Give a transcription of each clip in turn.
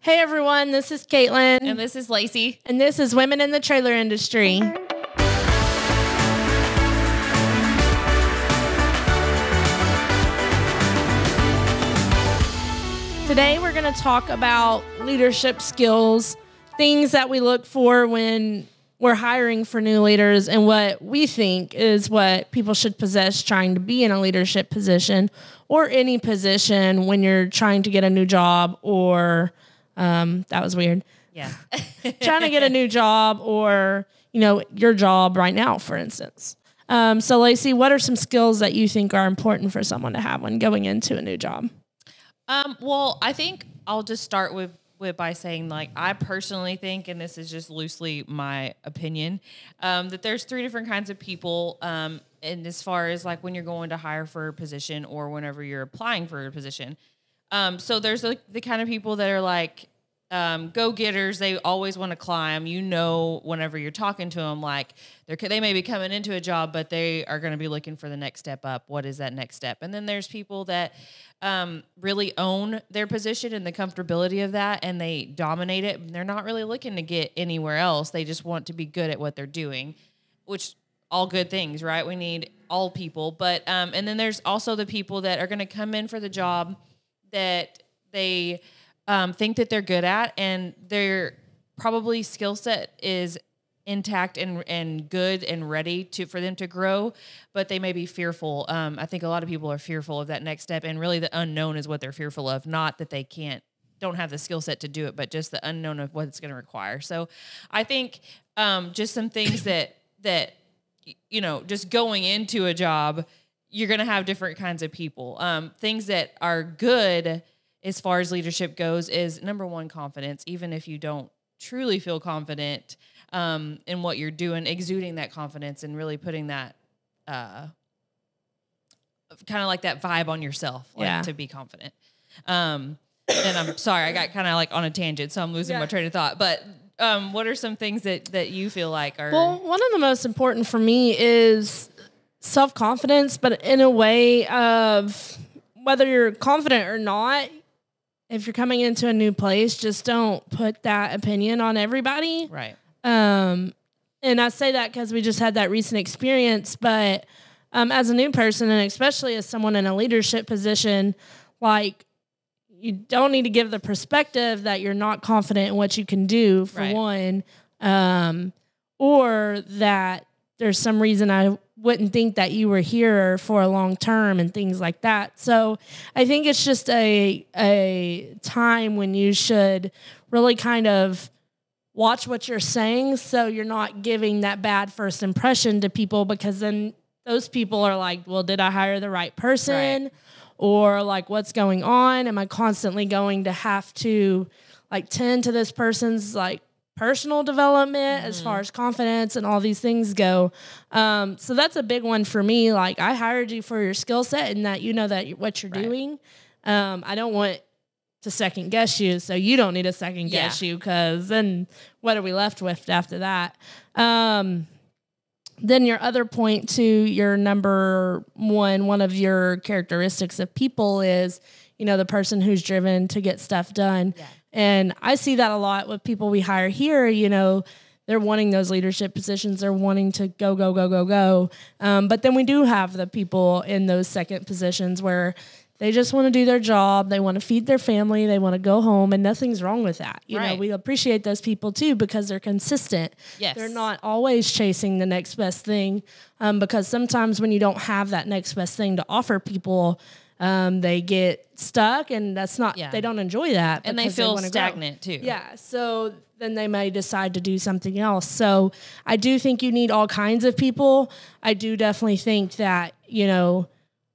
Hey everyone, this is Caitlin. And this is Lacey. And this is Women in the Trailer Industry. Today we're going to talk about leadership skills, things that we look for when we're hiring for new leaders, and what we think is what people should possess trying to be in a leadership position or any position when you're trying to get a new job or um, that was weird. Yeah. trying to get a new job or, you know, your job right now, for instance. Um, so, Lacey, what are some skills that you think are important for someone to have when going into a new job? Um, well, I think I'll just start with with by saying like I personally think, and this is just loosely my opinion, um, that there's three different kinds of people. Um, and as far as like when you're going to hire for a position or whenever you're applying for a position, um, so there's the, the kind of people that are like um, go getters. They always want to climb. You know, whenever you're talking to them, like they're they may be coming into a job, but they are going to be looking for the next step up. What is that next step? And then there's people that um, really own their position and the comfortability of that, and they dominate it. They're not really looking to get anywhere else. They just want to be good at what they're doing, which all good things, right? We need all people, but um, and then there's also the people that are going to come in for the job that they um, think that they're good at, and their probably skill set is intact and and good and ready to for them to grow, but they may be fearful. Um, I think a lot of people are fearful of that next step, and really the unknown is what they're fearful of, not that they can't don't have the skill set to do it, but just the unknown of what it's going to require. So, I think um, just some things that that you know, just going into a job, you're going to have different kinds of people. Um, things that are good as far as leadership goes is number one, confidence. Even if you don't truly feel confident um, in what you're doing, exuding that confidence and really putting that uh, kind of like that vibe on yourself, like Yeah. to be confident. Um, and I'm sorry, I got kind of like on a tangent, so I'm losing Yeah. my train of thought. But um, what are some things that that you feel like are Well, one of the most important for me is self confidence, but in a way of whether you're confident or not. If you're coming into a new place, just don't put that opinion on everybody. right? Um, and I say that because we just had that recent experience. But um, as a new person, and especially as someone in a leadership position, like you don't need to give the perspective that you're not confident in what you can do, for Right. one, um, or that there's some reason I wouldn't think that you were here for a long term and things like that. So I think it's just a a time when you should really kind of watch what you're saying so you're not giving that bad first impression to people because then those people are like, well, did I hire the right person? Right. Or like, what's going on? Am I constantly going to have to like tend to this person's like personal development as far as confidence and all these things go? Um, so that's a big one for me. Like, I hired you for your skill set and that you know that you- what you're Right. doing. Um, I don't want to second guess you, so you don't need to second guess you because then what are we left with after that? Um, then your other point to your number one, one of your characteristics of people is, you know, the person who's driven to get stuff done. Yeah. And I see that a lot with people we hire here, you know, they're wanting those leadership positions. They're wanting to go, go, go, go, go. Um, but then we do have the people in those second positions where they just want to do their job. They want to feed their family. They want to go home, and nothing's wrong with that. You know, Right. we appreciate those people too because they're consistent. Yes. They're not always chasing the next best thing um, because sometimes when you don't have that next best thing to offer people, um, they get stuck and that's not, Yeah. they don't enjoy that. And they feel grow. stagnant too. Yeah. So then they may decide to do something else. So I do think you need all kinds of people. I do definitely think that, you know,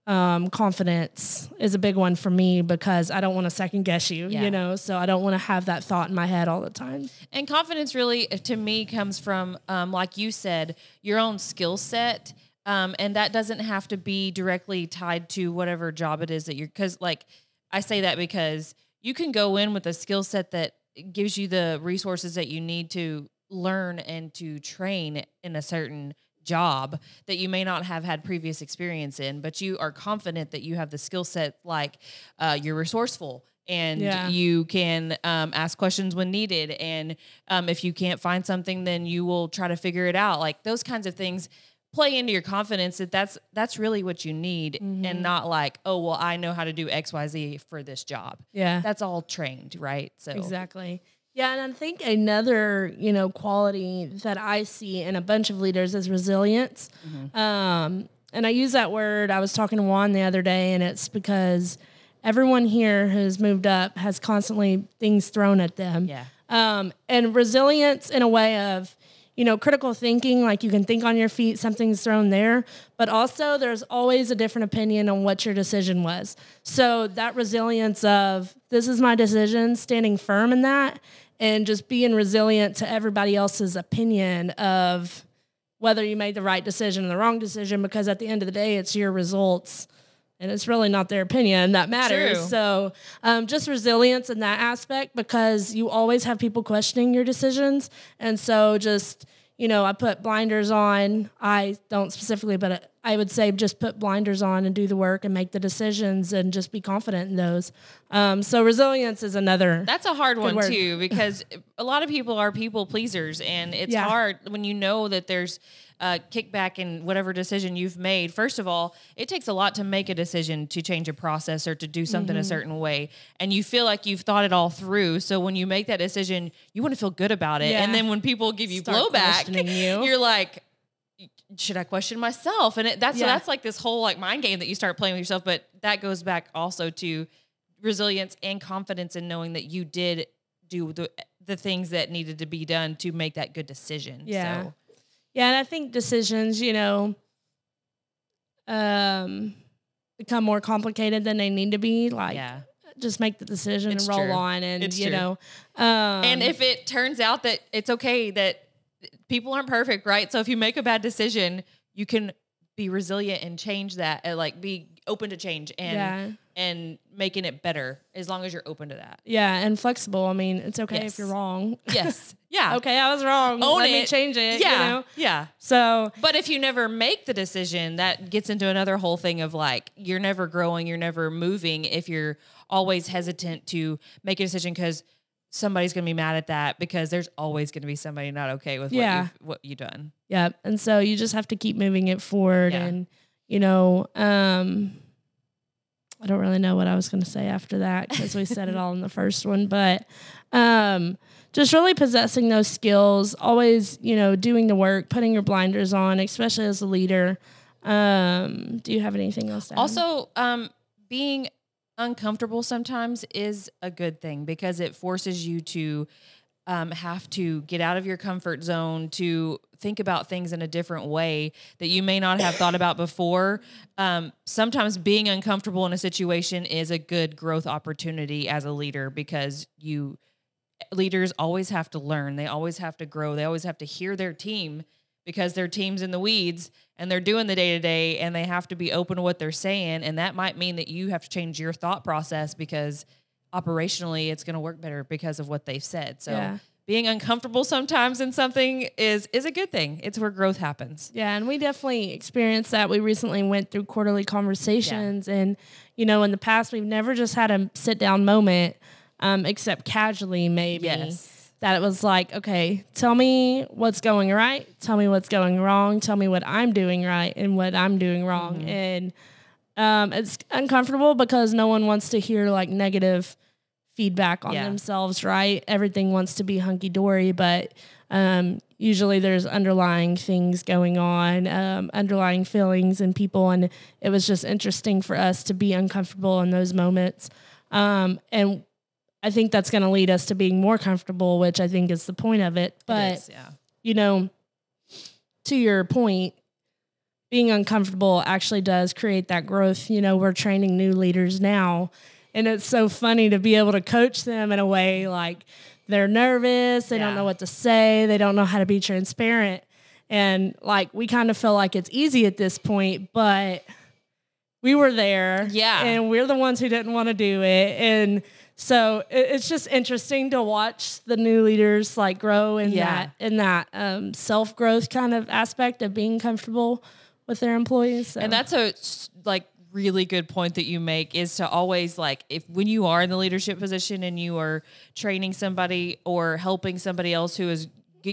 um, confidence is a big one for me because I don't want to second guess you, Yeah. you know, so I don't want to have that thought in my head all the time. And confidence really, to me, comes from, um, like you said, your own skill set. Um, and that doesn't have to be directly tied to whatever job it is that you're, because, like, I say that because you can go in with a skill set that gives you the resources that you need to learn and to train in a certain job that you may not have had previous experience in, but you are confident that you have the skill set, like uh, you're resourceful, and Yeah. you can um, ask questions when needed. And um, if you can't find something, then you will try to figure it out. Like those kinds of things play into your confidence that that's that's really what you need Mm-hmm. and not like oh well i know how to do xyz for this job Yeah. that's all trained right so Exactly. Yeah, and I think another, you know, quality that I see in a bunch of leaders is resilience. Um, and I use that word. I was talking to Juan the other day, and it's because everyone here who's moved up has constantly things thrown at them. yeah Um, and resilience in a way of, you know, critical thinking, like you can think on your feet, something's thrown there, but also there's always a different opinion on what your decision was. So that resilience of this is my decision, standing firm in that, and just being resilient to everybody else's opinion of whether you made the right decision or the wrong decision, because at the end of the day, it's your results. And it's really not their opinion that matters. True. So, um, just resilience in that aspect because you always have people questioning your decisions. And so, just, you know, I put blinders on. I don't specifically, but I would say just put blinders on and do the work and make the decisions and just be confident in those. Um, so, resilience is another. That's a hard one word. too because a lot of people are people pleasers, and it's Yeah. hard when you know that there's uh, kickback in whatever decision you've made. First of all, it takes a lot to make a decision to change a process or to do something Mm-hmm. a certain way, and you feel like you've thought it all through. So when you make that decision, you want to feel good about it, Yeah. and then when people give you Start blowback, you. you're like. Should I question myself? And it, that's so that's like this whole like mind game that you start playing with yourself. But that goes back also to resilience and confidence in knowing that you did do the the things that needed to be done to make that good decision. Yeah. So, Yeah, and I think decisions, you know, um, become more complicated than they need to be. Like, yeah. just make the decision It's and roll true. on, and It's you true. know, um, and if it turns out that it's okay that people aren't perfect, right? So if you make a bad decision, you can be resilient and change that and like be open to change and Yeah. and making it better as long as you're open to that. yeah, and flexible. I mean, it's okay Yes. if you're wrong. Yes. Yeah. okay, I was wrong. Own Let me it. change it. Yeah. you know? Yeah. So But if you never make the decision, that gets into another whole thing of like you're never growing, you're never moving if you're always hesitant to make a decision because somebody's going to be mad at that because there's always going to be somebody not okay with Yeah. what you've, what you done. yeah, and so you just have to keep moving it forward, Yeah. and you know, um, I don't really know what I was going to say after that because we said it all in the first one, but um, just really possessing those skills, always, you know, doing the work, putting your blinders on, especially as a leader. Um, do you have anything else to add? Also, um, being uncomfortable sometimes is a good thing because it forces you to um, have to get out of your comfort zone to think about things in a different way that you may not have thought about before. Um, sometimes being uncomfortable in a situation is a good growth opportunity as a leader because you leaders always have to learn. They always have to grow. They always have to hear their team because their team's in the weeds and they're doing the day to day and they have to be open to what they're saying. And that might mean that you have to change your thought process because operationally it's going to work better because of what they've said. So Yeah. being uncomfortable sometimes in something is is a good thing. It's where growth happens. Yeah, and we definitely experienced that. We recently went through quarterly conversations, and you know, in the past, we've never just had a sit down moment, um, except casually, maybe. Yes. That it was like, okay, tell me what's going right, tell me what's going wrong, tell me what I'm doing right and what I'm doing wrong, Mm-hmm. and um, it's uncomfortable because no one wants to hear like negative feedback on Yeah. themselves, right? Everything wants to be hunky dory, but um, usually there's underlying things going on, um, underlying feelings in people. And it was just interesting for us to be uncomfortable in those moments. Um, and I think that's going to lead us to being more comfortable, which I think is the point of it. It But is, yeah. you know, to your point, being uncomfortable actually does create that growth. You know, we're training new leaders now, and it's so funny to be able to coach them in a way like they're nervous, they don't know what to say, they don't know how to be transparent. And like we kind of feel like it's easy at this point, but we were there. Yeah. And we're the ones who didn't want to do it. And so it, it's just interesting to watch the new leaders like grow in Yeah. that in that um, self growth kind of aspect of being comfortable with their employees. So. And that's a like really good point that you make is to always like if when you are in the leadership position and you are training somebody or helping somebody else who is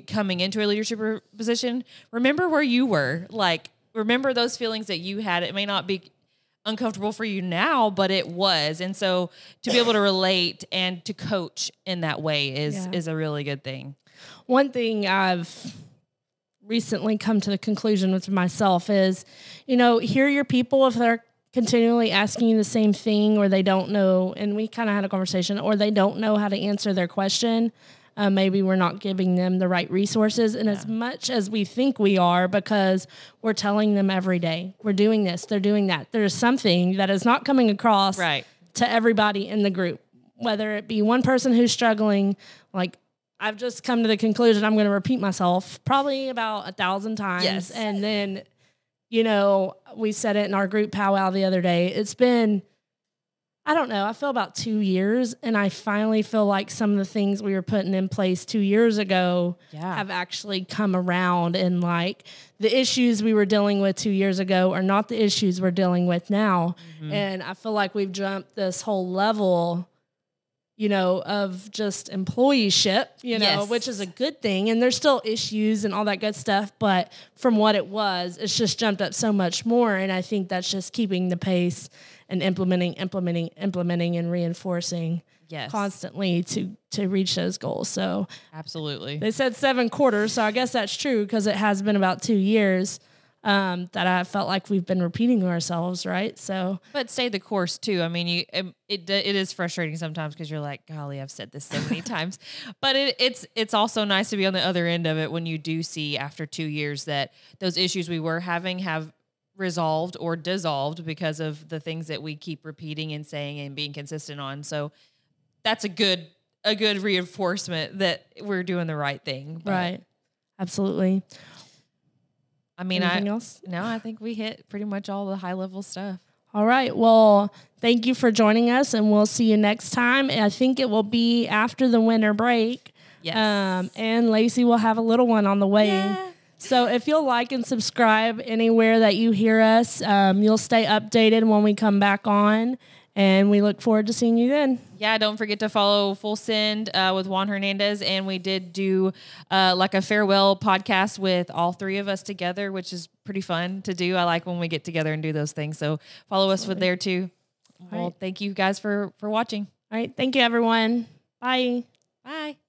coming into a leadership position, remember where you were. Like remember those feelings that you had. It may not be uncomfortable for you now, but it was. And so to be able to relate and to coach in that way is Yeah. is a really good thing. One thing I've recently come to the conclusion with myself is, you know, hear your people if they're continually asking you the same thing or they don't know, and we kind of had a conversation, or they don't know how to answer their question. Uh, maybe we're not giving them the right resources, and as much as we think we are, because we're telling them every day, we're doing this, they're doing that. There's something that is not coming across Right. to everybody in the group, whether it be one person who's struggling, like I've just come to the conclusion I'm going to repeat myself probably about a thousand times. Yes. And then, you know, we said it in our group powwow the other day. It's been, I don't know, I feel about two years. And I finally feel like some of the things we were putting in place two years ago Yeah. have actually come around. And like the issues we were dealing with two years ago are not the issues we're dealing with now. Mm-hmm. And I feel like we've jumped this whole level you know, of just employeeship, you know, Yes. which is a good thing. And there's still issues and all that good stuff. But from what it was, it's just jumped up so much more. And I think that's just keeping the pace and implementing, implementing, implementing, and reinforcing Yes. constantly to to reach those goals. So Absolutely. they said seven quarters. So I guess that's true because it has been about two years um, that I felt like we've been repeating ourselves, right? So But stay the course too. I mean, you it it is frustrating sometimes because you're like, golly, I've said this so many times. But it, it's it's also nice to be on the other end of it when you do see after two years that those issues we were having have resolved or dissolved because of the things that we keep repeating and saying and being consistent on. So that's a good a good reinforcement that we're doing the right thing. But, right, absolutely. I mean, Anything I else? no, I think we hit pretty much all the high level stuff. All right. Well, thank you for joining us, and we'll see you next time. I think it will be after the winter break. Yes. Um, and Lacey will have a little one on the way. Yeah. So if you'll like and subscribe anywhere that you hear us, um, you'll stay updated when we come back on. And we look forward to seeing you then. Yeah, don't forget to follow Full Send uh, with Juan Hernandez. And we did do uh, like a farewell podcast with all three of us together, which is pretty fun to do. I like when we get together and do those things. So follow us with there too. Well, right. thank you guys for for watching. All right. Thank you, everyone. Bye. Bye.